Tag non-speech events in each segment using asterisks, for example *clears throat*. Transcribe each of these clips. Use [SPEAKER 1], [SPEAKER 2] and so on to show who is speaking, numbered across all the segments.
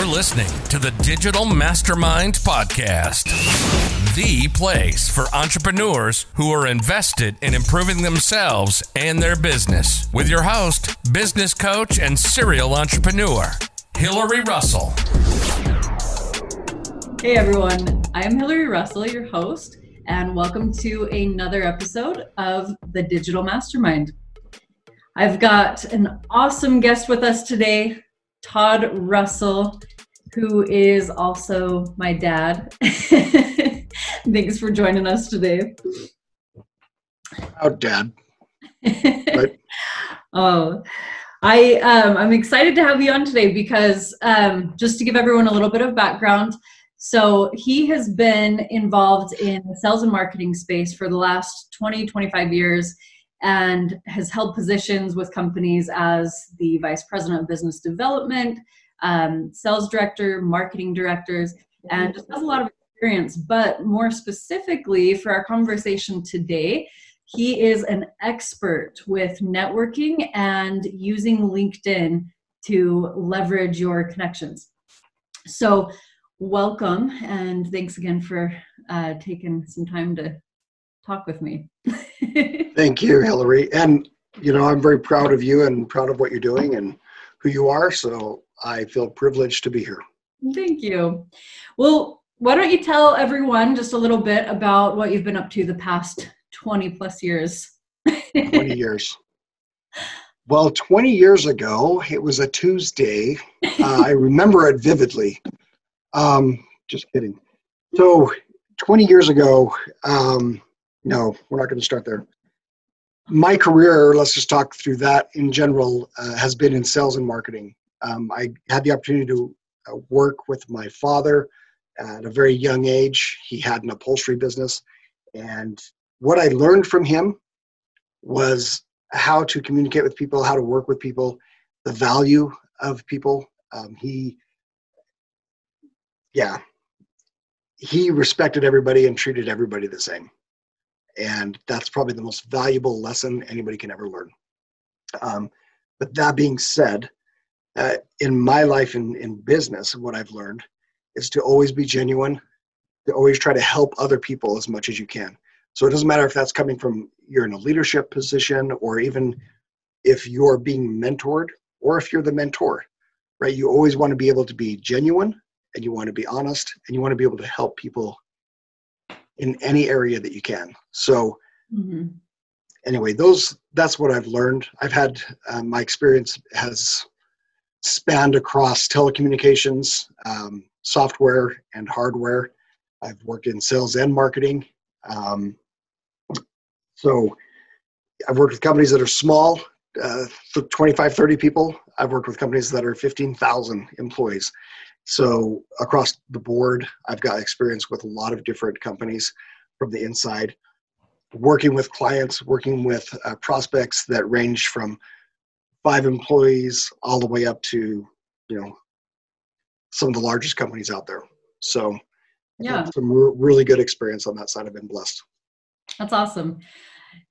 [SPEAKER 1] You're listening to the Digital Mastermind Podcast, the place for entrepreneurs who are invested in improving themselves and their business. With your host, business coach, and serial entrepreneur, Hilary Russell.
[SPEAKER 2] Hey everyone, I am Hilary Russell, your host, and welcome to another episode of the Digital Mastermind. I've got an awesome guest with us today, Todd Russell, who is also my dad. *laughs* Thanks for joining us today.
[SPEAKER 3] Oh, Dad. *laughs*
[SPEAKER 2] oh, I um, I'm excited to have you on today because um, just to give everyone a little bit of background. So he has been involved in the sales and marketing space for the last 20, 25 years and has held positions with companies as the vice president of business development, um, sales director, marketing directors, and just has a lot of experience. But more specifically, for our conversation today, he is an expert with networking and using LinkedIn to leverage your connections. So, welcome and thanks again for uh, taking some time to talk with me. *laughs*
[SPEAKER 3] Thank you, Hilary. And, you know, I'm very proud of you and proud of what you're doing and who you are. So I feel privileged to be here.
[SPEAKER 2] Thank you. Well, why don't you tell everyone just a little bit about what you've been up to the past 20 plus years?
[SPEAKER 3] 20 years. Well, 20 years ago, it was a Tuesday. *laughs* Uh, I remember it vividly. Um, just kidding. So, 20 years ago, um, no, we're not going to start there. My career, let's just talk through that in general, uh, has been in sales and marketing. Um, I had the opportunity to uh, work with my father at a very young age. He had an upholstery business. And what I learned from him was how to communicate with people, how to work with people, the value of people. Um, he, yeah, he respected everybody and treated everybody the same. And that's probably the most valuable lesson anybody can ever learn. Um, but that being said, uh, in my life in, in business, what I've learned is to always be genuine, to always try to help other people as much as you can. So it doesn't matter if that's coming from you're in a leadership position or even if you're being mentored or if you're the mentor, right? You always want to be able to be genuine and you want to be honest and you want to be able to help people in any area that you can. So, mm-hmm. anyway, those that's what I've learned. I've had uh, my experience has spanned across telecommunications, um, software, and hardware. I've worked in sales and marketing. Um, so, I've worked with companies that are small, uh, 25, 30 people. I've worked with companies that are 15,000 employees. So across the board, I've got experience with a lot of different companies from the inside, working with clients, working with uh, prospects that range from five employees all the way up to, you know, some of the largest companies out there. So
[SPEAKER 2] yeah,
[SPEAKER 3] some re- really good experience on that side. I've been blessed.
[SPEAKER 2] That's awesome.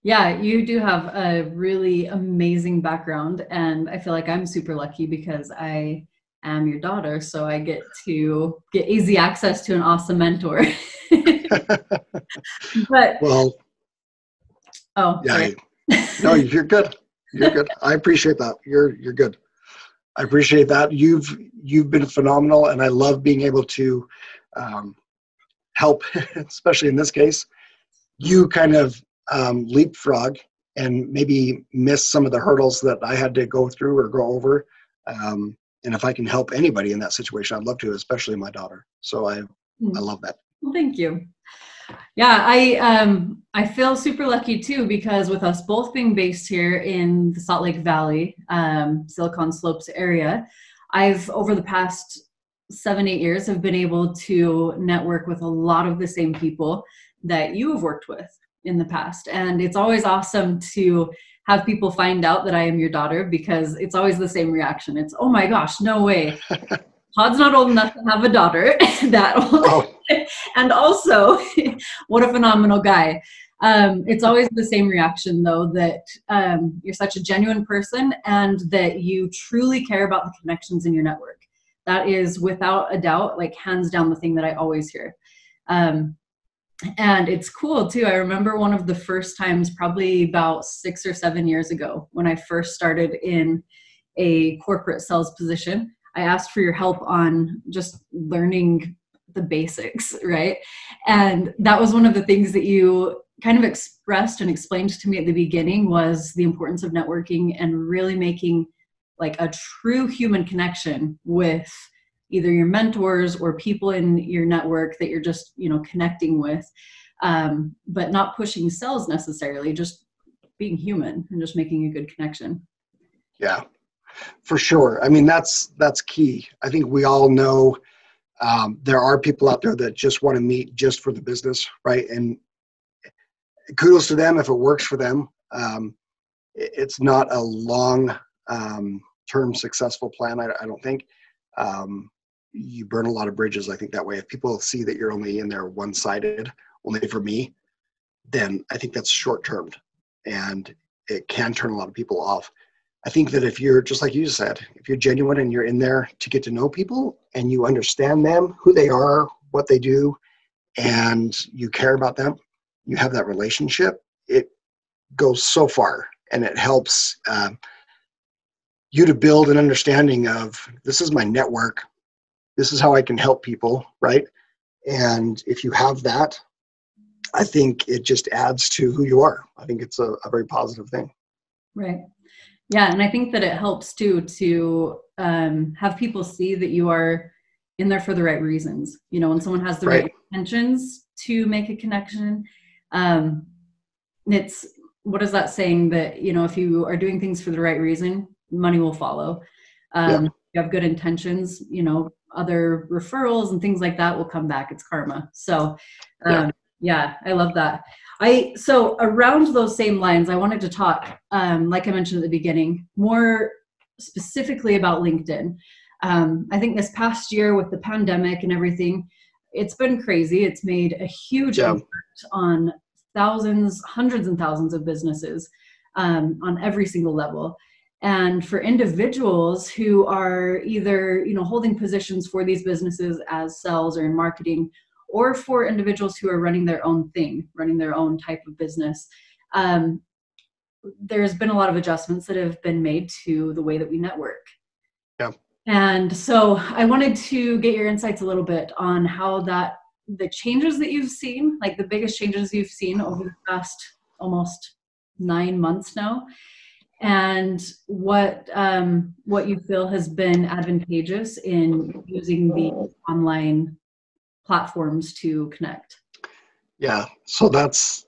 [SPEAKER 2] Yeah, you do have a really amazing background, and I feel like I'm super lucky because I am your daughter, so I get to get easy access to an awesome mentor. *laughs* but
[SPEAKER 3] well,
[SPEAKER 2] oh
[SPEAKER 3] yeah, no, you're good. You're good. I appreciate that. You're you're good. I appreciate that. You've you've been phenomenal, and I love being able to um, help, *laughs* especially in this case. You kind of um, leapfrog and maybe miss some of the hurdles that I had to go through or go over. Um, and if I can help anybody in that situation, I'd love to, especially my daughter. So I, mm. I love that.
[SPEAKER 2] Well, thank you. Yeah, I um I feel super lucky too because with us both being based here in the Salt Lake Valley, um, Silicon Slopes area, I've over the past seven eight years have been able to network with a lot of the same people that you have worked with in the past, and it's always awesome to have people find out that I am your daughter because it's always the same reaction. It's, oh my gosh, no way. *laughs* Todd's not old enough to have a daughter *laughs* that old. Oh. *laughs* and also, what a phenomenal guy. Um, it's always the same reaction, though, that um, you're such a genuine person and that you truly care about the connections in your network. that is without a doubt like hands down the thing that i always hear um, and it's cool too. I remember one of the first times probably about six or seven years ago when i first started in a corporate sales position i asked for your help on just learning the basics *laughs* right? And that was one of the things that you kind of expressed and explained to me at the beginning was the importance of networking and really making like a true human connection with either your mentors or people in your network that you're just you know connecting with um, but not pushing sales necessarily just being human and just making a good connection.
[SPEAKER 3] Yeah for sure. I mean that's that's key. I think we all know um, there are people out there that just want to meet just for the business right? And kudos to them if it works for them. Um, it's not a long um, term successful plan I, I don't think. Um, you burn a lot of bridges i think that way. If people see that you're only in there one sided only for me then i think that's short termed and it can turn a lot of people off. I think that if you're just like you said if you're genuine and you're in there to get to know people and you understand them who they are what they do and you care about them you have that relationship it goes so far and it helps uh, you to build an understanding of this is my network this is how I can help people, right? And if you have that, I think it just adds to who you are. I think it's a, a very positive thing.
[SPEAKER 2] Right. Yeah, and I think that it helps too to um, have people see that you are in there for the right reasons. You know, when someone has the right, right intentions to make a connection, um, it's what is that saying that you know if you are doing things for the right reason, money will follow. Um, yeah. You have good intentions, you know, other referrals and things like that will come back. It's karma. So, um, yeah. yeah, I love that. I so around those same lines, I wanted to talk, um, like I mentioned at the beginning, more specifically about LinkedIn. Um, I think this past year with the pandemic and everything, it's been crazy. It's made a huge yeah. impact on thousands, hundreds, and thousands of businesses um, on every single level and for individuals who are either you know holding positions for these businesses as sales or in marketing or for individuals who are running their own thing running their own type of business um, there's been a lot of adjustments that have been made to the way that we network.
[SPEAKER 3] Yeah.
[SPEAKER 2] And so i wanted to get your insights a little bit on how that the changes that you've seen like the biggest changes you've seen over the past almost nine months now and what um, what you feel has been advantageous in using the online platforms to connect.
[SPEAKER 3] Yeah, so that's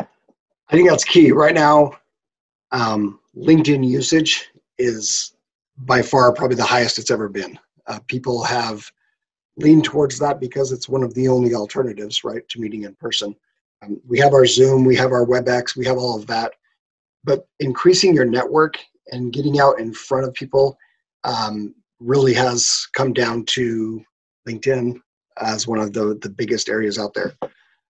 [SPEAKER 3] I think that's key right now. Um, LinkedIn usage is by far probably the highest it's ever been. Uh, people have leaned towards that because it's one of the only alternatives, right, to meeting in person. Um, we have our Zoom, we have our WebEx, we have all of that but increasing your network and getting out in front of people um, really has come down to LinkedIn as one of the, the biggest areas out there,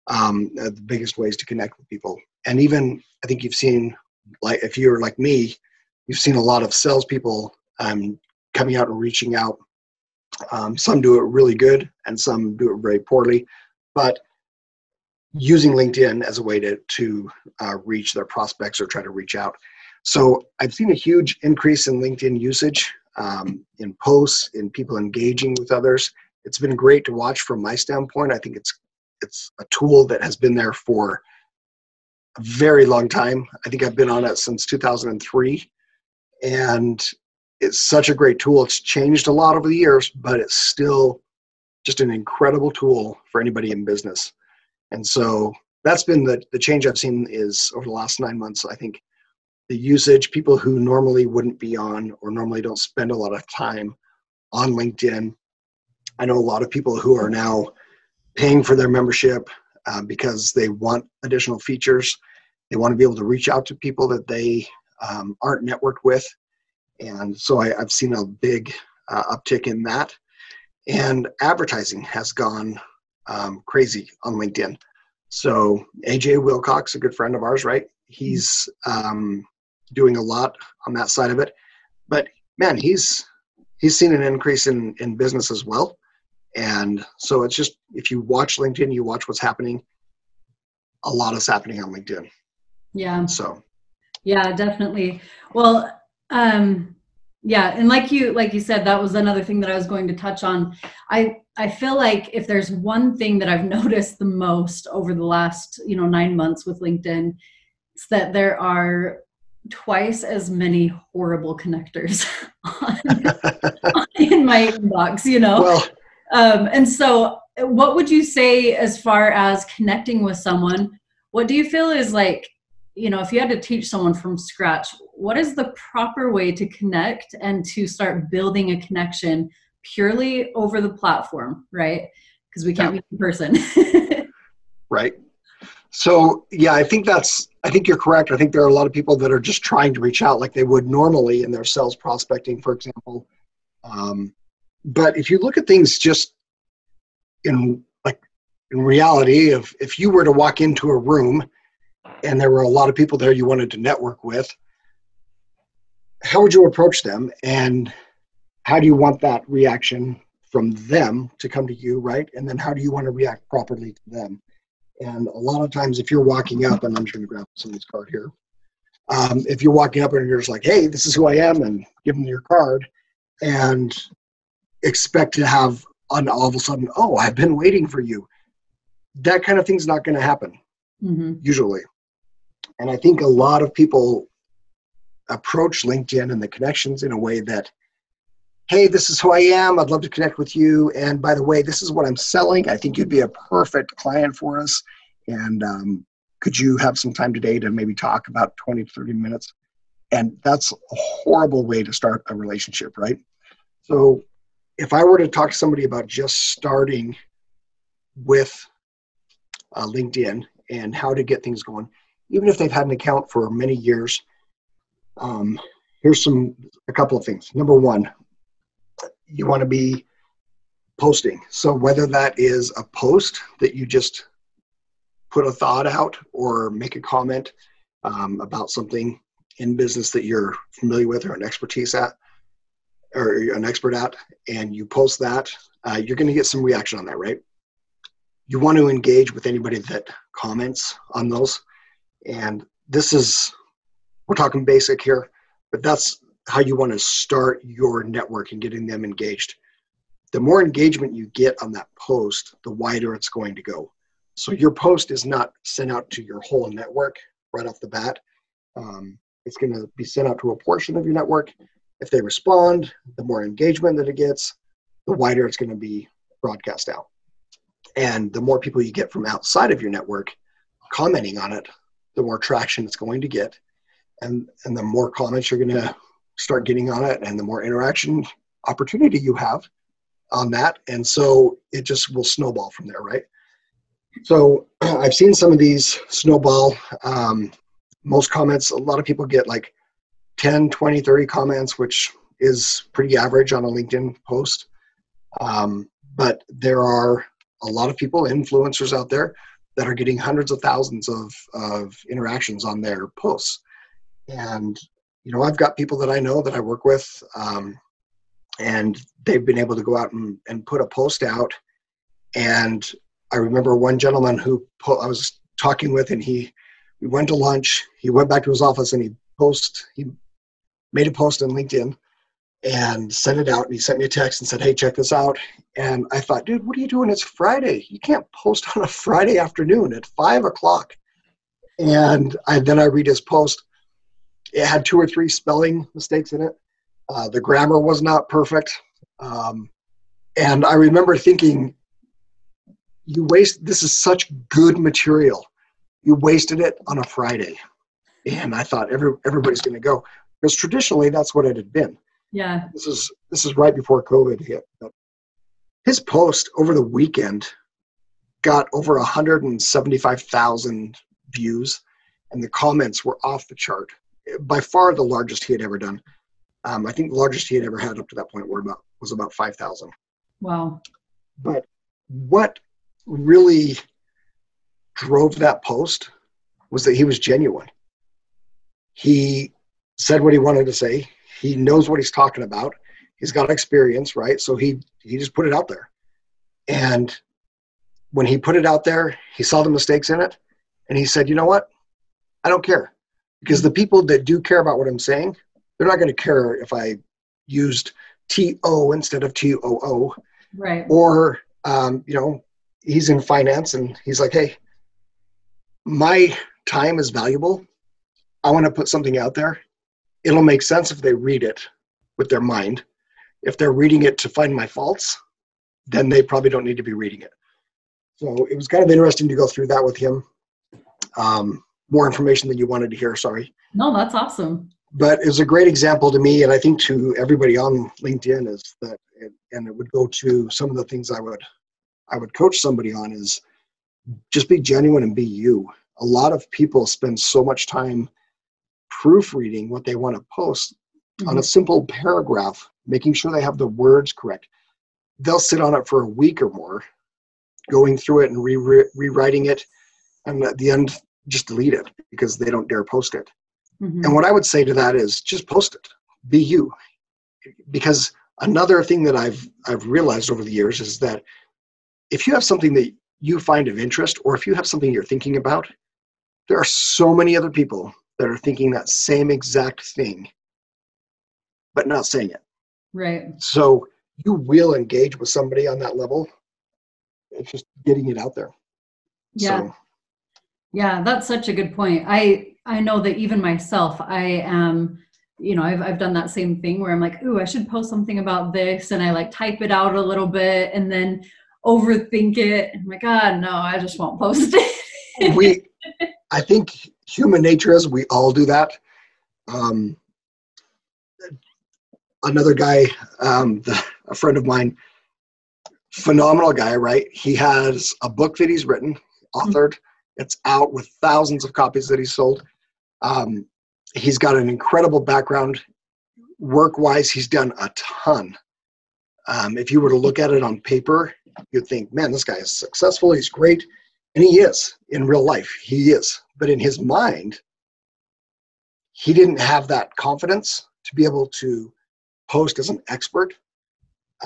[SPEAKER 3] um, uh, the biggest ways to connect with people. And even I think you've seen, like if you're like me, you've seen a lot of salespeople um, coming out and reaching out. Um, some do it really good, and some do it very poorly. But using LinkedIn as a way to, to uh, reach their prospects or try to reach out. So I've seen a huge increase in LinkedIn usage, um, in posts, in people engaging with others. It's been great to watch from my standpoint. I think it's it's a tool that has been there for a very long time. I think I've been on it since 2003, and it's such a great tool. It's changed a lot over the years, but it's still just an incredible tool for anybody in business. And so that's been the, the change I've seen is over the last nine months, I think the usage, people who normally wouldn't be on or normally don't spend a lot of time on LinkedIn. I know a lot of people who are now paying for their membership uh, because they want additional features. They want to be able to reach out to people that they um, aren't networked with. And so I, have seen a big uh, uptick in that. And advertising has gone um, crazy on LinkedIn. So AJ Wilcox, a good friend of ours, right? He's um, doing a lot on that side of it. But man, he's he's seen an increase in in business as well. And so it's just if you watch LinkedIn, you watch what's happening. A lot is happening on LinkedIn.
[SPEAKER 2] Yeah.
[SPEAKER 3] So
[SPEAKER 2] yeah, definitely. Well, um, yeah, and like you like you said, that was another thing that I was going to touch on. I I feel like if there's one thing that I've *laughs* noticed the most over the last you know nine months with LinkedIn, it's that there are twice as many horrible connectors *laughs* on, *laughs* in my inbox. You know,
[SPEAKER 3] well,
[SPEAKER 2] um, and so what would you say as far as connecting with someone? What do you feel is like you know if you had to teach someone from scratch what is the proper way to connect and to start building a connection purely over the platform right? Because we can't yeah. meet in person. *laughs*
[SPEAKER 3] Right. So yeah i think that's i think you're correct. I think there are a lot of people that are just trying to reach out like they would normally in their sales prospecting for example. Um, but if you look at things just in like in reality if if you were to walk into a room and there were a lot of people there you wanted to network with, how would you approach them? And how do you want that reaction from them to come to you, right? And then how do you want to react properly to them? And a lot of times, if you're walking up, and I'm just going to grab somebody's card here. Um, if you're walking up and you're just like, hey, this is who I am, and give them your card, and expect to have on all of a sudden, oh, I've been waiting for you. That kind of thing's not going to happen mm-hmm. usually. And I think a lot of people approach LinkedIn and the connections in a way that, hey, this is who I am. I'd love to connect with you. And by the way, this is what I'm selling. I think you'd be a perfect client for us. And um, could you have some time today to maybe talk about 20 to 30 minutes? And that's a horrible way to start a relationship, right? So if I were to talk to somebody about just starting with uh, LinkedIn and how to get things going, even if they've had an account for many years. Um, here's some a couple of things. Number one, you want to be posting. So whether that is a post that you just put a thought out or make a comment um, about something in business that you're familiar with or an expertise at or an expert at and you post that uh, you're going to get some reaction on that right you want to engage with anybody that comments on those and this is, we're talking basic here, but that's how you want to start your network and getting them engaged. The more engagement you get on that post, the wider it's going to go. So your post is not sent out to your whole network right off the bat. Um, it's going to be sent out to a portion of your network. If they respond, the more engagement that it gets, the wider it's going to be broadcast out. And the more people you get from outside of your network commenting on it, the more traction it's going to get and and the more comments you're going to start getting on it and the more interaction opportunity you have on that. And so it just will snowball from there right? So *clears throat* i've seen some of these snowball um, most comments a lot of people get like 10 20 30 comments which is pretty average on a linkedin post. Um, but there are a lot of people influencers out there that are getting hundreds of thousands of, of interactions on their posts. And, you know, I've got people that I know that I work with, um, and they've been able to go out and, and put a post out. And I remember one gentleman who po- I was talking with, and he, we went to lunch. He went back to his office and he post, he made a post on LinkedIn and sent it out. And he sent me a text and said, Hey, check this out. And I thought, dude, what are you doing? It's Friday. You can't post on a *laughs* Friday afternoon at five o'clock. And I, then I read his post. It had two or three spelling mistakes in it. Uh, the grammar was not perfect. Um, and I remember thinking, you waste, this is such good material. You wasted it on a Friday. And I thought every, everybody's going to go. Because traditionally, that's what it had been
[SPEAKER 2] yeah.
[SPEAKER 3] This is this is right before COVID hit. His post over the weekend got over 175,000 views, and the comments were off the chart. By far, the largest he had ever done. Um, I think the largest he had ever had up to that point were about was about 5,000.
[SPEAKER 2] Wow.
[SPEAKER 3] But what really drove that post was that he was genuine. He said what he wanted to say he knows what he's talking about. he's got experience, right? So he he just put it out there. And when he put it out there, he saw the mistakes in it and he said, "You know what? I don't care." Because the people that do care about what I'm saying, they're not going to care if I used T O instead of T O O.
[SPEAKER 2] Right.
[SPEAKER 3] Or um, you know, he's in finance and he's like, "Hey, my time is valuable. I want to put something out there. It'll make sense if they read it with their mind. If they're reading it to find my faults, then they probably don't need to be reading it. So it was kind of interesting to go through that with him. Um, more information than you wanted to hear, sorry.
[SPEAKER 2] No, that's awesome.
[SPEAKER 3] But it's a great example to me, and I think to everybody on LinkedIn is that, it, and it would go to some of the things I would, I would coach somebody on is just be genuine and be you. A lot of people spend so much time proofreading what they want to post mm-hmm. on a simple paragraph, making sure they have the words correct. They'll sit on it for a week or more, going through it and re- rewriting it, and at the end, just delete it because they don't dare post it. Mm-hmm. And what I would say to that is just post it. Be you. Because another thing that I've I've realized over the years is that if you have something that you find of interest or if you have something you're thinking about, there are so many other people that are thinking that same exact thing but not saying it.
[SPEAKER 2] Right.
[SPEAKER 3] So you will engage with somebody on that level. It's just getting it out there.
[SPEAKER 2] Yeah. So. Yeah, that's such a good point. I I know that even myself, I am, you know, I've I've done that same thing where I'm like, ooh, I should post something about this, and I like type it out a little bit, and then overthink it. And like, God, no, I just won't post
[SPEAKER 3] it. *laughs* we, I think human nature is we all do that. Um, another guy, um, the, a friend of mine, phenomenal guy, right? He has a book that he's written, authored. It's out with thousands of copies that he sold. Um, he's got an incredible background. Work wise, he's done a ton. Um, if you were to look at it on paper, you'd think, man, this guy is successful. He's great. And he is in real life. He is. But in his mind, he didn't have that confidence to be able to post as an expert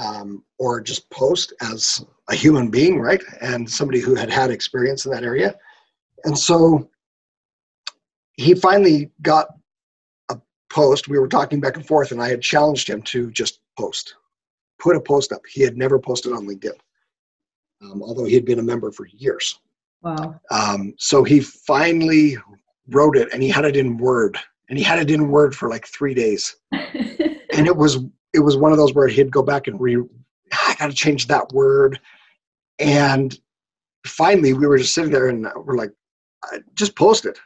[SPEAKER 3] um, or just post as a human being, right? And somebody who had had experience in that area. And so he finally got a post. We were talking back and forth, and I had challenged him to just post, put a post up. He had never posted on LinkedIn, um, although he had been a member for years.
[SPEAKER 2] Wow.
[SPEAKER 3] Um, so he finally wrote it, and he had it in Word, and he had it in Word for like three days. *laughs* and it was it was one of those where he'd go back and re I got to change that word, and finally we were just sitting there and we're like, just post it,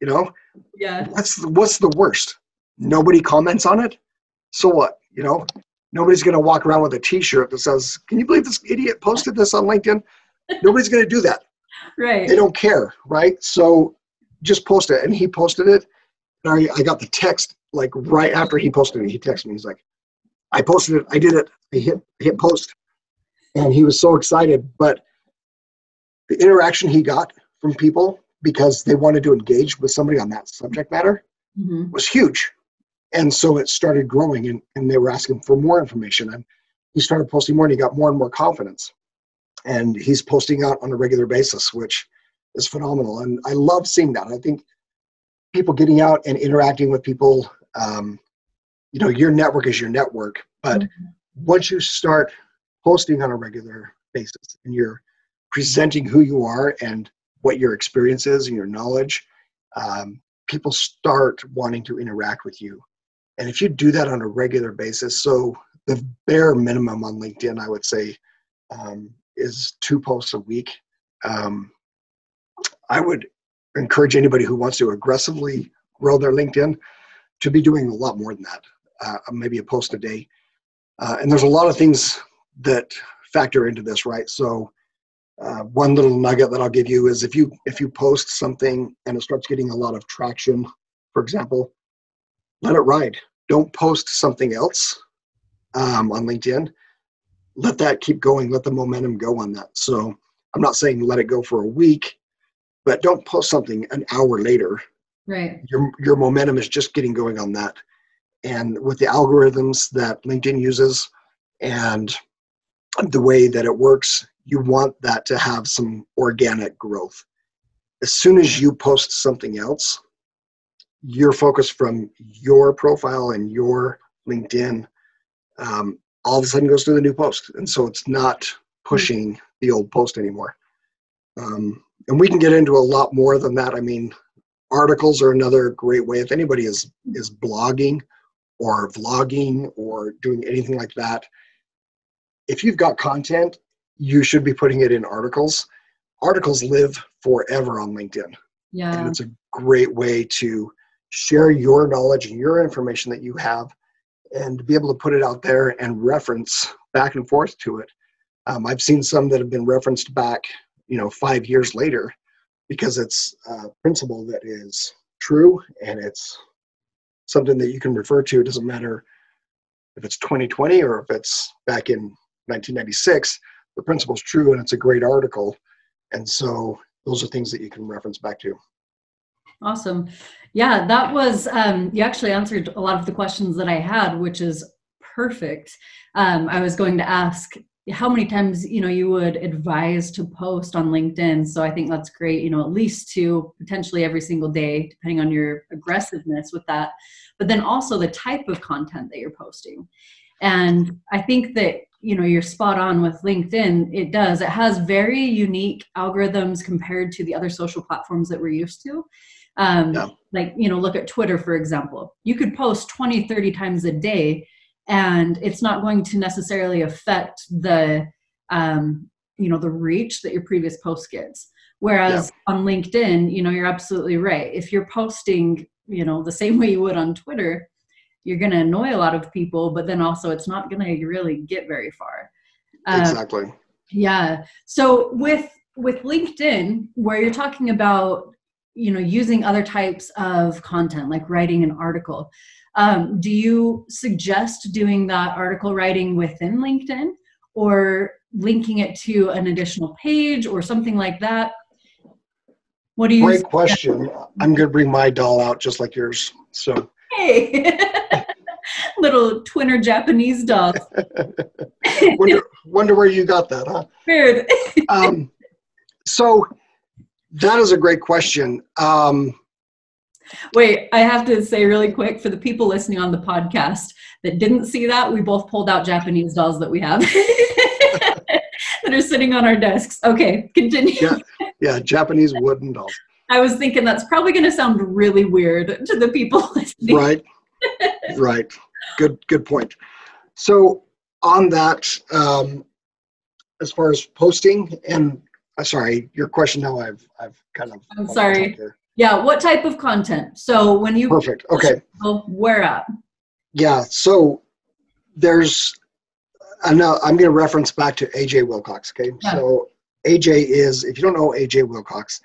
[SPEAKER 3] you know.
[SPEAKER 2] Yeah.
[SPEAKER 3] What's the, what's the worst? Nobody comments on it, so what? You know, nobody's gonna walk around with a T-shirt that says, "Can you believe this idiot posted this on LinkedIn?" *laughs* Nobody's gonna do that.
[SPEAKER 2] Right.
[SPEAKER 3] They don't care, right? So just post it, and he posted it. And I, I got the text like right after he posted it, he texted me. He's like, I posted it, I did it, I hit hit post. And he was so excited. But the interaction he got from people because they wanted to engage with somebody on that subject matter mm-hmm. was huge. And so it started growing and, and they were asking for more information. And he started posting more and he got more and more confidence. And he's posting out on a regular basis, which is phenomenal. And I love seeing that. I think people getting out and interacting with people um, you know your network is your network but mm-hmm. once you start posting on a regular basis and you're presenting who you are and what your experience is and your knowledge um, people start wanting to interact with you and if you do that on a regular basis so the bare minimum on linkedin i would say um, is two posts a week um, i would encourage anybody who wants to aggressively grow their linkedin to be doing a lot more than that, uh, maybe a post a day. Uh, and there's a lot of things that factor into this, right? So uh, one little nugget that I'll give you is if you if you post something and it starts getting a lot of traction, for example, let it ride. Don't post something else um, on LinkedIn. Let that keep going. Let the momentum go on that. So I'm not saying let it go for a week, but don't post something an hour later
[SPEAKER 2] Right.
[SPEAKER 3] Your your momentum is just getting going on that, and with the algorithms that LinkedIn uses and the way that it works, you want that to have some organic growth. As soon as you post something else, your focus from your profile and your LinkedIn um, all of a sudden goes to the new post. And so it's not pushing the old post anymore. Um, and we can get into a lot more than that. I mean, articles are another great way. If anybody is is blogging or vlogging or doing anything like that, if you've got content, you should be putting it in articles. Articles live forever on LinkedIn.
[SPEAKER 2] Yeah.
[SPEAKER 3] And it's a great way to share your knowledge and your information that you have and be able to put it out there and reference back and forth to it. Um, I've seen some that have been referenced back, you know, five years later because it's a principle that is true and it's something that you can refer to. It doesn't matter if it's 2020 or if it's back in 1996. The principle is true and it's a great article. And so those are things that you can reference back to.
[SPEAKER 2] Awesome. Yeah, that was, um, you actually answered a lot of the questions that I had, which is perfect. Um, I was going to ask how many times, you know, you would advise to post on LinkedIn. So I think that's great, you know, at least two, potentially every single day, depending on your aggressiveness with that. But then also the type of content that you're posting. And I think that you know you're spot on with linkedin it does. It has very unique algorithms compared to the other social platforms that we're used to. Um, yeah. like you know look at twitter for example. You could post 20 30 times a day and it's not going to necessarily affect the um, you know the reach that your previous post gets. Whereas yeah. on linkedin you know you're absolutely right. If you're posting you know the same way you would on twitter you're going to annoy a lot of people but then also it's not going to really get very far.
[SPEAKER 3] Uh, exactly.
[SPEAKER 2] yeah. So with with linkedin where you're talking about you know using other types of content like writing an article um, do you suggest doing that article writing within linkedin or linking it to an additional page or something like that? What do you
[SPEAKER 3] great question. I'm going to bring my doll out just like yours so.
[SPEAKER 2] Hey *laughs* little twinner japanese doll *laughs*
[SPEAKER 3] wonder, wonder where you got that huh
[SPEAKER 2] weird *laughs*
[SPEAKER 3] um, so that is a great question. Um,
[SPEAKER 2] Wait, I have to say really quick for the people listening on the podcast that didn't see that, we both pulled out Japanese dolls that we have *laughs* that are sitting on our desks. Okay, continue.
[SPEAKER 3] Yeah, yeah, Japanese wooden dolls.
[SPEAKER 2] I was thinking that's probably going to sound really weird to the people listening.
[SPEAKER 3] Right, right. Good, good point. So on that, um, as far as posting and uh, sorry, your question now I've I've kind of
[SPEAKER 2] I'm sorry. Yeah, what type of content? So when you
[SPEAKER 3] Perfect. Okay.
[SPEAKER 2] Where at?
[SPEAKER 3] Yeah, so there's I know I'm going to reference back to AJ Wilcox, okay? Yeah. So AJ is if you don't know AJ Wilcox,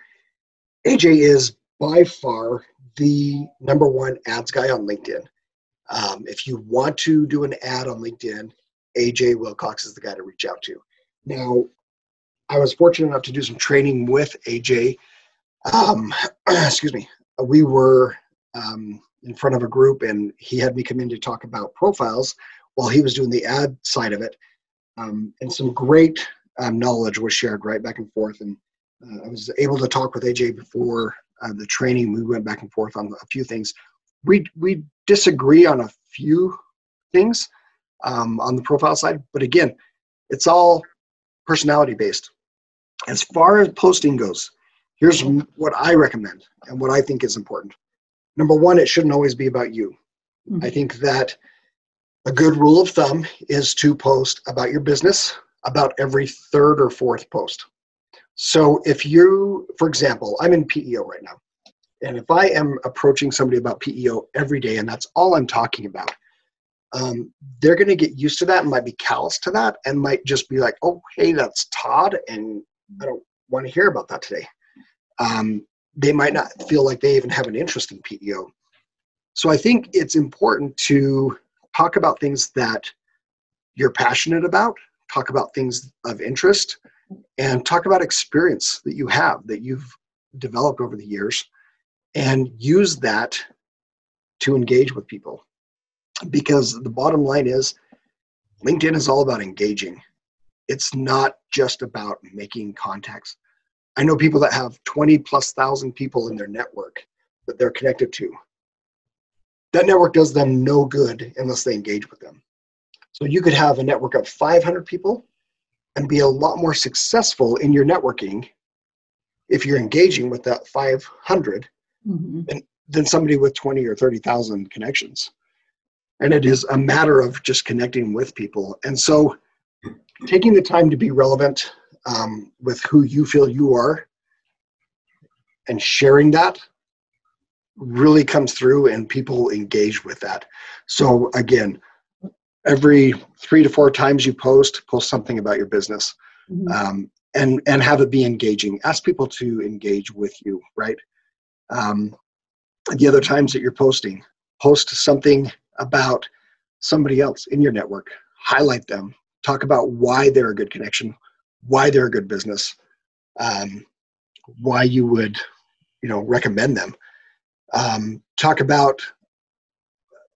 [SPEAKER 3] AJ is by far the number one ads guy on LinkedIn. Um, if you want to do an ad on LinkedIn, AJ Wilcox is the guy to reach out to. Now, I was fortunate enough to do some training with AJ. Um, *clears throat* excuse me. We were um, in front of a group, and he had me come in to talk about profiles while he was doing the ad side of it. Um, and some great um, knowledge was shared right back and forth. And uh, I was able to talk with AJ before uh, the training. We went back and forth on a few things. We we disagree on a few things um, on the profile side, but again, it's all personality based. As far as posting goes, here's what I recommend and what I think is important. Number one, it shouldn't always be about you. Mm-hmm. I think that a good rule of thumb is to post about your business about every third or fourth post. So if you, for example, I'm in PEO right now, and if I am approaching somebody about PEO every day and that's all I'm talking about, um, they're going to get used to that and might be callous to that and might just be like, oh, hey, that's Todd, and I don't want to hear about that today. Um, they might not feel like they even have an interest in PEO. So I think it's important to talk about things that you're passionate about, talk about things of interest, and talk about experience that you have that you've developed over the years and use that to engage with people because the bottom line is LinkedIn is all about engaging. It's not just about making contacts. I know people that have 20 plus thousand people in their network that they're connected to. That network does them no good unless they engage with them. So you could have a network of 500 people and be a lot more successful in your networking if you're engaging with that 500 mm-hmm. than, than somebody with 20 or 30,000 connections. And it is a matter of just connecting with people. And so taking the time to be relevant um, with who you feel you are and sharing that really comes through and people engage with that. So again, every three to four times you post, post something about your business. Mm-hmm. Um, and and have it be engaging. Ask people to engage with you, right? Um, the other times that you're posting, post something about somebody else in your network. Highlight them. Talk about why they're a good connection, why they're a good business, um, why you would, you know, recommend them. Um, talk about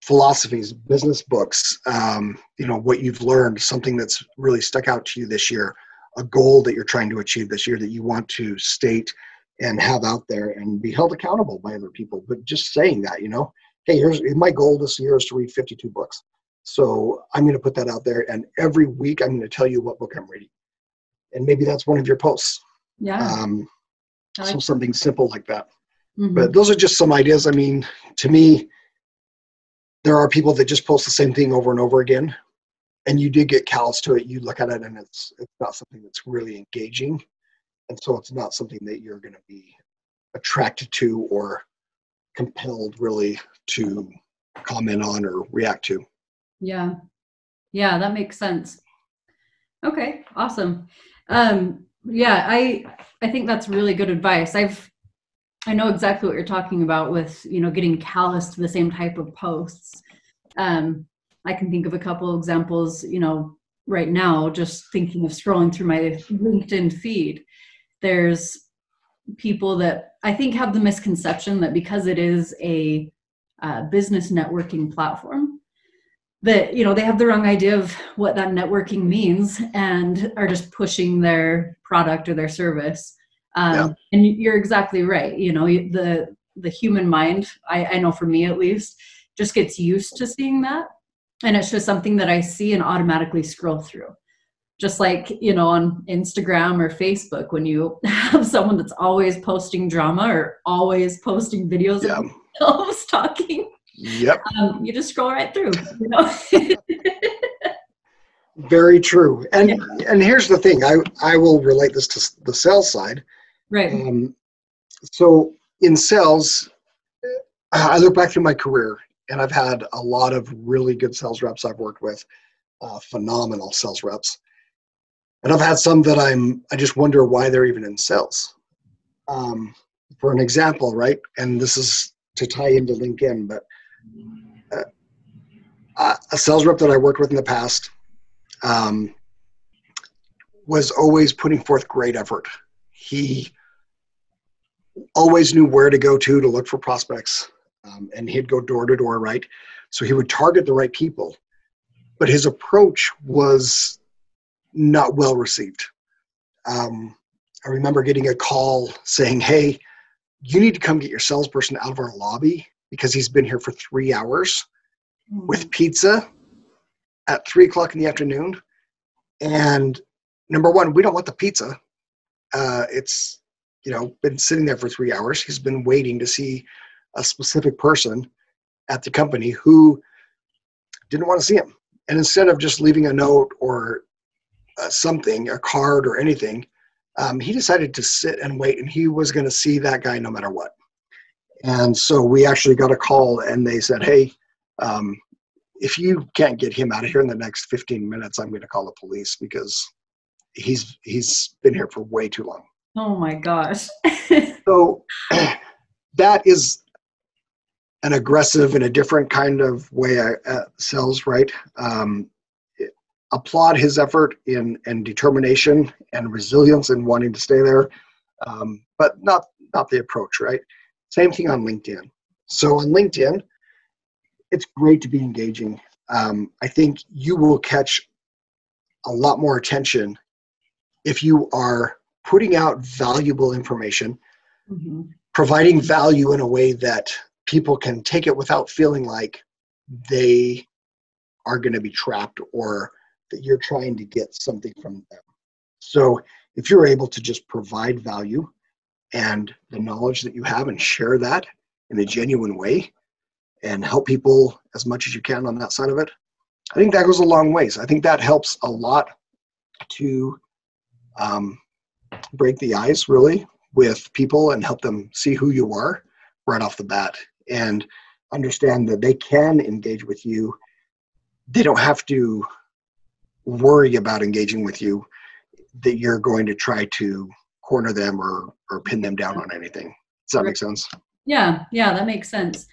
[SPEAKER 3] philosophies, business books, um, you know, what you've learned, something that's really stuck out to you this year, a goal that you're trying to achieve this year that you want to state and have out there and be held accountable by other people. But just saying that, you know, hey, here's my goal this year is to read 52 books. So I'm going to put that out there, and every week I'm going to tell you what book I'm reading, and maybe that's one of your posts.
[SPEAKER 2] Yeah. Um,
[SPEAKER 3] like so something simple like that. Mm-hmm. But those are just some ideas. I mean, to me, there are people that just post the same thing over and over again, and you do get callous to it. You look at it, and it's it's not something that's really engaging, and so it's not something that you're going to be attracted to or compelled really to comment on or react to.
[SPEAKER 2] Yeah. Yeah, that makes sense. Okay, awesome. Um, yeah, I I think that's really good advice. I've I know exactly what you're talking about with you know getting callous to the same type of posts. Um, I can think of a couple examples. You know, right now, just thinking of scrolling through my LinkedIn feed, there's people that I think have the misconception that because it is a uh, business networking platform, that you know they have the wrong idea of what that networking means and are just pushing their product or their service. Um, yeah. and you're exactly right. You know the the human mind I, I know for me at least just gets used to seeing that. And it's just something that i see and automatically scroll through just like you know on instagram or facebook when you *laughs* have someone that's always posting drama or always posting videos yeah. of themselves *laughs* talking
[SPEAKER 3] Yep.
[SPEAKER 2] Um, you just scroll right through. You know? *laughs*
[SPEAKER 3] Very true. And yeah. and here's the thing. I I will relate this to the sales side.
[SPEAKER 2] Right. Um,
[SPEAKER 3] so in sales, I look back through my career, and I've had a lot of really good sales reps I've worked with, uh, phenomenal sales reps, and I've had some that I'm I just wonder why they're even in sales. Um, for an example, right, and this is to tie into LinkedIn, but uh, a sales rep that I worked with in the past um, was always putting forth great effort. He always knew where to go to to look for prospects, um, and he'd go door to door, right? So he would target the right people, but his approach was not well received. Um, I remember getting a call saying, "Hey, you need to come get your salesperson out of our lobby because he's been here for three hours with mm-hmm. pizza at three o'clock in the afternoon. And number one, we don't want the pizza. Uh, it's you know been sitting there for three hours. He's been waiting to see a specific person at the company who didn't want to see him. And instead of just leaving a note or uh, something, a card or anything, um, he decided to sit and wait, and he was going to see that guy no matter what. And so we actually got a call, and they said, "Hey, um, if you can't get him out of here in the next 15 minutes, I'm going to call the police because he's he's been here for way too long."
[SPEAKER 2] Oh my gosh! *laughs*
[SPEAKER 3] so *clears throat* that is an aggressive and a different kind of way uh, sells, right? Um, applaud his effort in and determination and resilience in wanting to stay there, um, but not not the approach, right? Same thing on LinkedIn. So on LinkedIn, it's great to be engaging. Um, I think you will catch a lot more attention if you are putting out valuable information, mm-hmm. providing value in a way that people can take it without feeling like they are going to be trapped or that you're trying to get something from them. So if you're able to just provide value and the knowledge that you have and share that in a genuine way and help people as much as you can on that side of it, I think that goes a long ways. I think that helps a lot to um, break the ice really with people and help them see who you are right off the bat and understand that they can engage with you. They don't have to worry about engaging with you that you're going to try to corner them or or pin them down on anything. Does that make sense?
[SPEAKER 2] Yeah, yeah, that makes sense.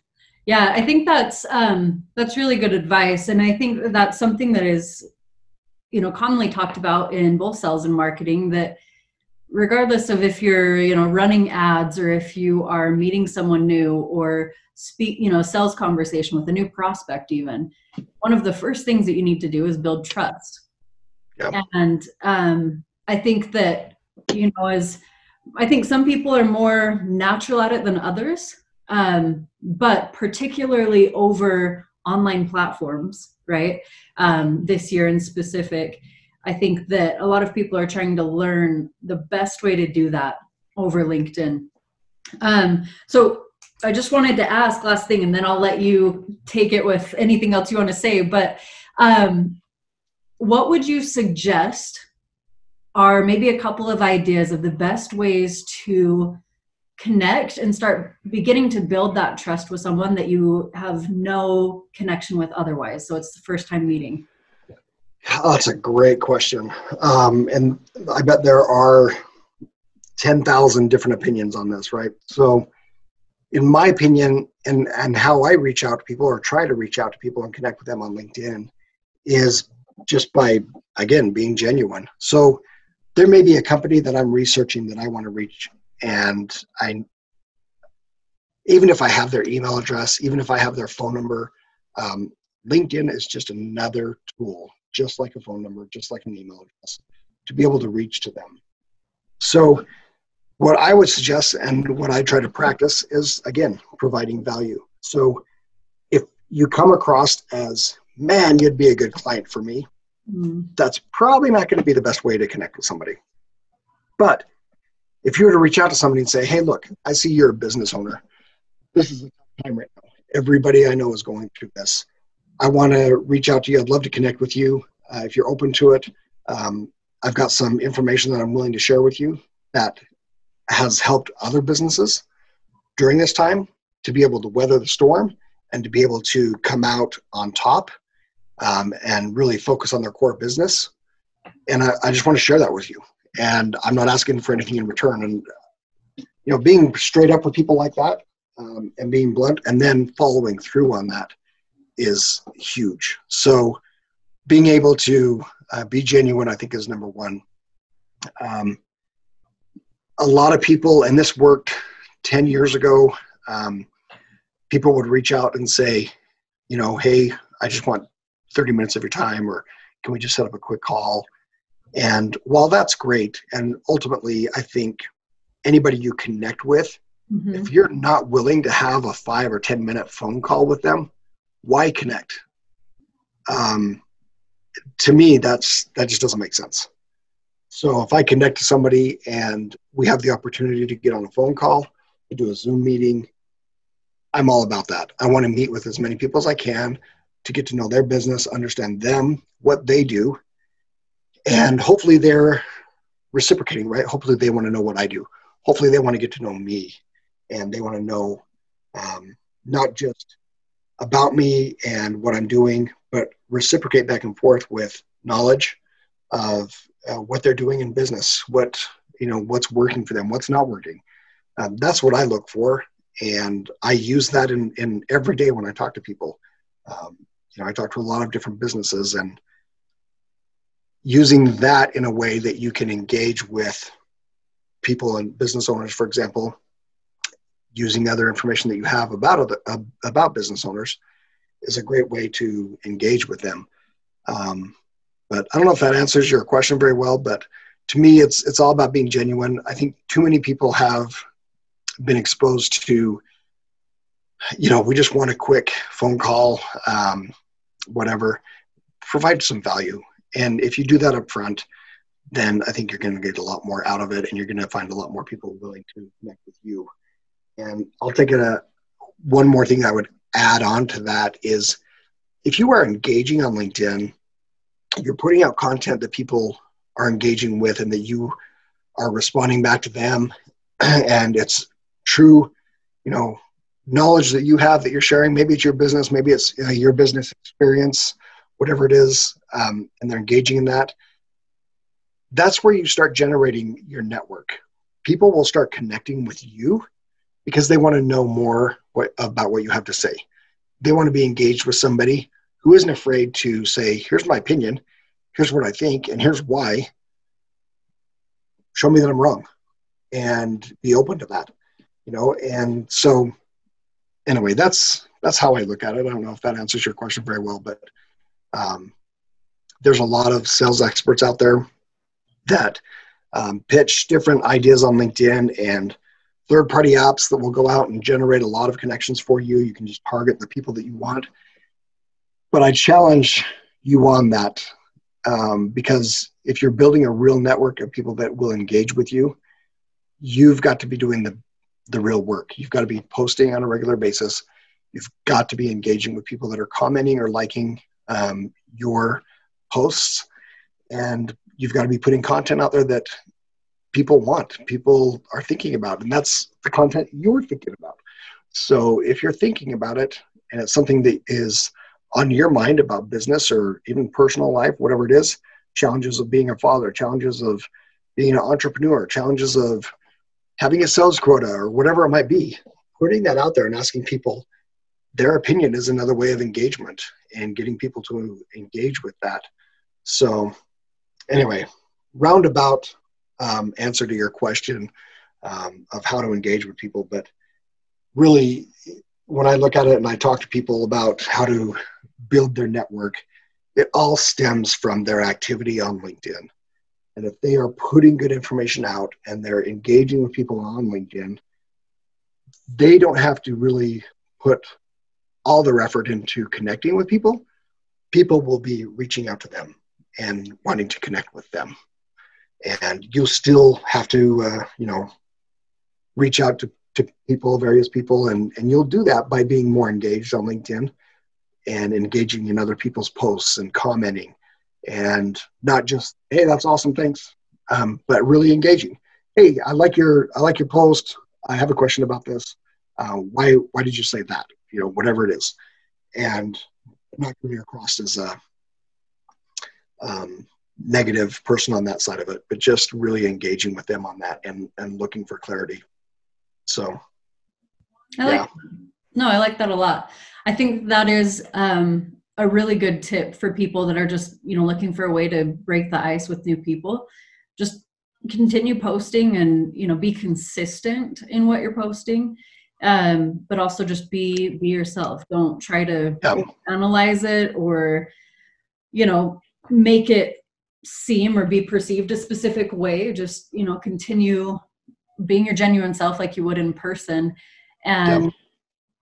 [SPEAKER 2] Yeah, I think that's um, that's really good advice, and I think that's something that is, you know, commonly talked about in both sales and marketing. That regardless of if you're, you know, running ads or if you are meeting someone new or speak, you know, sales conversation with a new prospect, even one of the first things that you need to do is build trust. And um, I think that you know, as I think some people are more natural at it than others, um, but particularly over online platforms, right? Um, this year in specific, I think that a lot of people are trying to learn the best way to do that over LinkedIn. Um, so I just wanted to ask last thing, and then I'll let you take it with anything else you want to say. But um, what would you suggest are maybe a couple of ideas of the best ways to connect and start beginning to build that trust with someone that you have no connection with otherwise. So it's the first time meeting.
[SPEAKER 3] Oh, that's a great question. Um, and I bet there are 10,000 different opinions on this, right? So, in my opinion, and, and how I reach out to people or try to reach out to people and connect with them on LinkedIn is just by, again, being genuine. So, there may be a company that I'm researching that I want to reach, and I, even if I have their email address, even if I have their phone number, um, LinkedIn is just another tool, just like a phone number, just like an email address, to be able to reach to them. So, what I would suggest and what I try to practice is again providing value. So, if you come across as man, you'd be a good client for me, mm. that's probably not going to be the best way to connect with somebody. But if you were to reach out to somebody and say, hey, look, I see you're a business owner. This is the time right now. Everybody I know is going through this. I want to reach out to you. I'd love to connect with you. Uh, if you're open to it, um, I've got some information that I'm willing to share with you that has helped other businesses during this time to be able to weather the storm and to be able to come out on top um, and really focus on their core business. And I, I just want to share that with you. And I'm not asking for anything in return. And you know, being straight up with people like that um, and being blunt, and then following through on that is huge. So being able to uh, be genuine, I think, is number one. Um, a lot of people, and this worked 10 years ago, um, people would reach out and say, you know, hey, I just want 30 minutes of your time or can we just set up a quick call? And while that's great and ultimately i think anybody you connect with mm-hmm. if you're not willing to have a five or ten minute phone call with them why connect? Um, to me that's that just doesn't make sense. So if i connect to somebody and we have the opportunity to get on a phone call to do a zoom meeting i'm all about that. I want to meet with as many people as i can to get to know their business, understand them, what they do, and hopefully they're reciprocating, right? Hopefully they want to know what I do. Hopefully they want to get to know me and they want to know um, not just about me and what I'm doing, but reciprocate back and forth with knowledge of uh, what they're doing in business, what you know, what's working for them, what's not working. Um, that's what I look for, and I use that in in every day when I talk to people. Um, you know, I talk to a lot of different businesses and using that in a way that you can engage with people and business owners, for example, using other information that you have about other, uh, about business owners is a great way to engage with them. Um, but I don't know if that answers your question very well. But to me, it's it's all about being genuine. I think too many people have been exposed to, you know, we just want a quick phone call, um, whatever. Provide some value, and if you do that up front, then I think you're going to get a lot more out of it, and you're going to find a lot more people willing to connect with you. And I'll take it a one more thing I would add on to that is if you are engaging on LinkedIn, you're putting out content that people are engaging with and that you are responding back to them *clears throat* and it's true you know knowledge that you have that you're sharing maybe it's your business maybe it's your business experience whatever it is um, and they're engaging in that that's where you start generating your network people will start connecting with you because they want to know more what, about what you have to say they want to be engaged with somebody who isn't afraid to say, here's my opinion, here's what I think, and here's why. Show me that I'm wrong and be open to that. You know, and so anyway, that's that's how I look at it. I don't know if that answers your question very well, but um, there's a lot of sales experts out there that um, pitch different ideas on LinkedIn and third party apps that will go out and generate a lot of connections for you. You can just target the people that you want. But I challenge you on that um, because if you're building a real network of people that will engage with you, you've got to be doing the, the real work. You've got to be posting on a regular basis. You've got to be engaging with people that are commenting or liking um, your posts. And you've got to be putting content out there that people want, people are thinking about, and that's the content you're thinking about. So if you're thinking about it and it's something that is on your mind about business or even personal life, whatever it is, challenges of being a father, challenges of being an entrepreneur, challenges of having a sales quota or whatever it might be, putting that out there and asking people their opinion is another way of engagement and getting people to engage with that. So, anyway, roundabout um, answer to your question um, of how to engage with people. But really, when I look at it and I talk to people about how to build their network, it all stems from their activity on LinkedIn. And if they are putting good information out and they're engaging with people on LinkedIn, they don't have to really put all their effort into connecting with people. People will be reaching out to them and wanting to connect with them and you'll still have to uh, you know reach out to, to people various people and and you'll do that by being more engaged on linkedin and engaging in other people's posts and commenting and not just hey that's awesome thanks um, but really engaging hey i like your i like your post i have a question about this uh, why why did you say that you know whatever it is and not coming across as a um, negative person on that side of it, but just really engaging with them on that and and looking for clarity. So,
[SPEAKER 2] I like. Yeah. No, I like that a lot. I think that is um, a really good tip for people that are just you know looking for a way to break the ice with new people. Just continue posting and you know be consistent in what you're posting um, but also just be be yourself don't try to yeah. analyze it or you know make it seem or be perceived a specific way just you know continue being your genuine self like you would in person and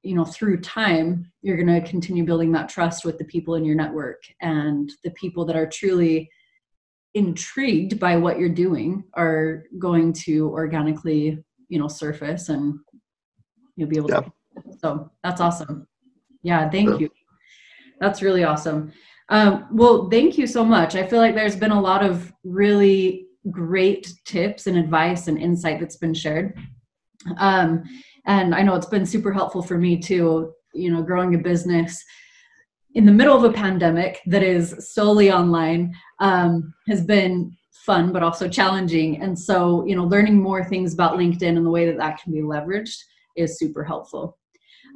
[SPEAKER 2] you know through time you're going to continue building that trust with the people in your network and the people that are truly intrigued by what you're doing are going to organically you know surface and you'll be able to so that's awesome. Yeah thank you. That's really awesome. Um, well, thank you so much. I feel like there's been a lot of really great tips and advice and insight that's been shared. Um, and I know it's been super helpful for me too, you know, growing a business in the middle of a pandemic that is solely online um, has been fun but also challenging and so you know learning more things about linkedin and the way that that can be leveraged is super helpful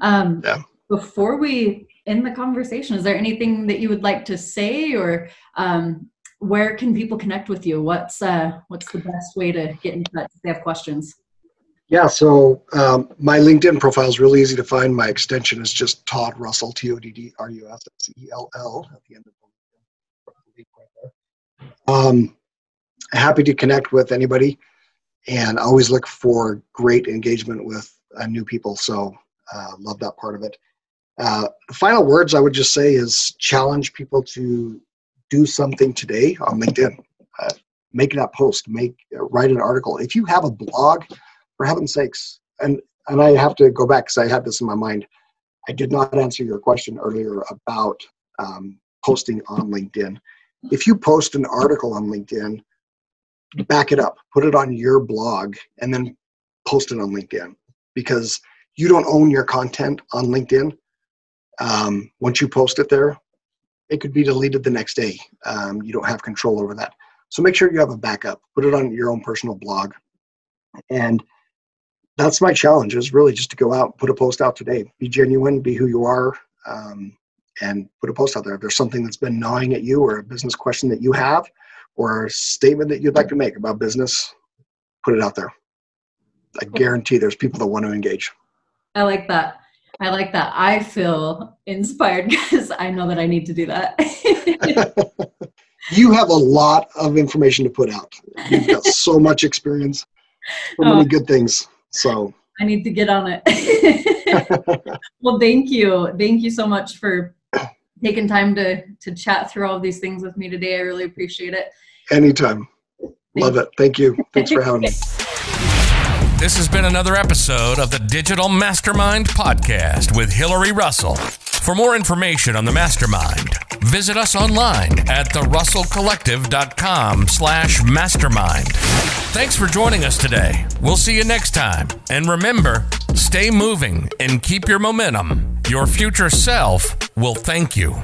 [SPEAKER 2] um, yeah. before we end the conversation. Is there anything that you would like to say, or um, where can people connect with you? What's uh, what's the best way to get in touch if they have questions?
[SPEAKER 3] Yeah, so um, my LinkedIn profile is really easy to find. My extension is just Todd Russell, T O D D R U S S E L L at the end of the um, happy to connect with anybody and always look for great engagement with uh, new people. So uh, love that part of it. Uh, final words I would just say is challenge people to do something today on LinkedIn. Uh, make that post, make uh, write an article. If you have a blog, for heaven's sakes, and and I have to go back because I had this in my mind. I did not answer your question earlier about um, posting on LinkedIn. If you post an article on LinkedIn, back it up, put it on your blog, and then post it on LinkedIn because you don't own your content on LinkedIn. Um, once you post it there, it could be deleted the next day. Um, you don't have control over that. So make sure you have a backup. Put it on your own personal blog. And that's my challenge is really just to go out, and put a post out today, be genuine, be who you are, um, and put a post out there. If there's something that's been gnawing at you or a business question that you have or a statement that you'd like to make about business, put it out there. I guarantee there's people that want to engage.
[SPEAKER 2] I like that. I like that. I feel inspired *laughs* because I know that I need to do that. *laughs*
[SPEAKER 3] you have a lot of information to put out. You've got so much experience, so *laughs* many oh. good things. So
[SPEAKER 2] I need to get on it. *laughs* well, thank you. Thank you so much for taking time to to chat through all of these things with me today. I really appreciate it.
[SPEAKER 3] Anytime. Love it. Thank you. Thanks for having me. *laughs*
[SPEAKER 1] This has been another episode of the Digital Mastermind Podcast with Hilary Russell. For more information on the Mastermind, visit us online at therussellcollective.com slash mastermind. Thanks for joining us today. We'll see you next time. And remember, stay moving and keep your momentum. Your future self will thank you.